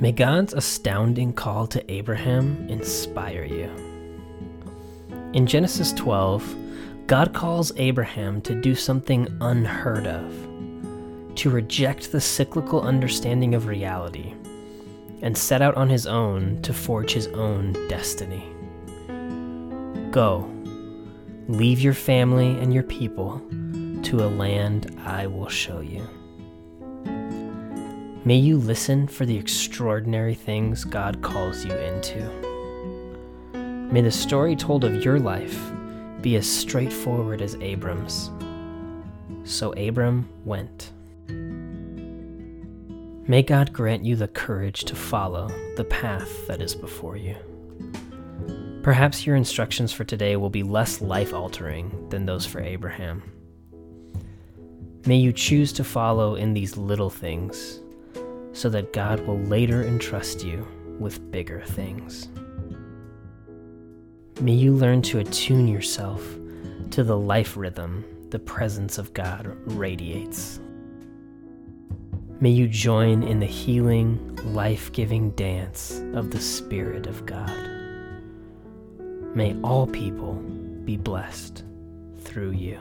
May God's astounding call to Abraham inspire you. In Genesis 12, God calls Abraham to do something unheard of, to reject the cyclical understanding of reality, and set out on his own to forge his own destiny. Go, leave your family and your people to a land I will show you. May you listen for the extraordinary things God calls you into. May the story told of your life be as straightforward as Abram's. So Abram went. May God grant you the courage to follow the path that is before you. Perhaps your instructions for today will be less life altering than those for Abraham. May you choose to follow in these little things so that God will later entrust you with bigger things. May you learn to attune yourself to the life rhythm the presence of God radiates. May you join in the healing, life giving dance of the Spirit of God. May all people be blessed through you.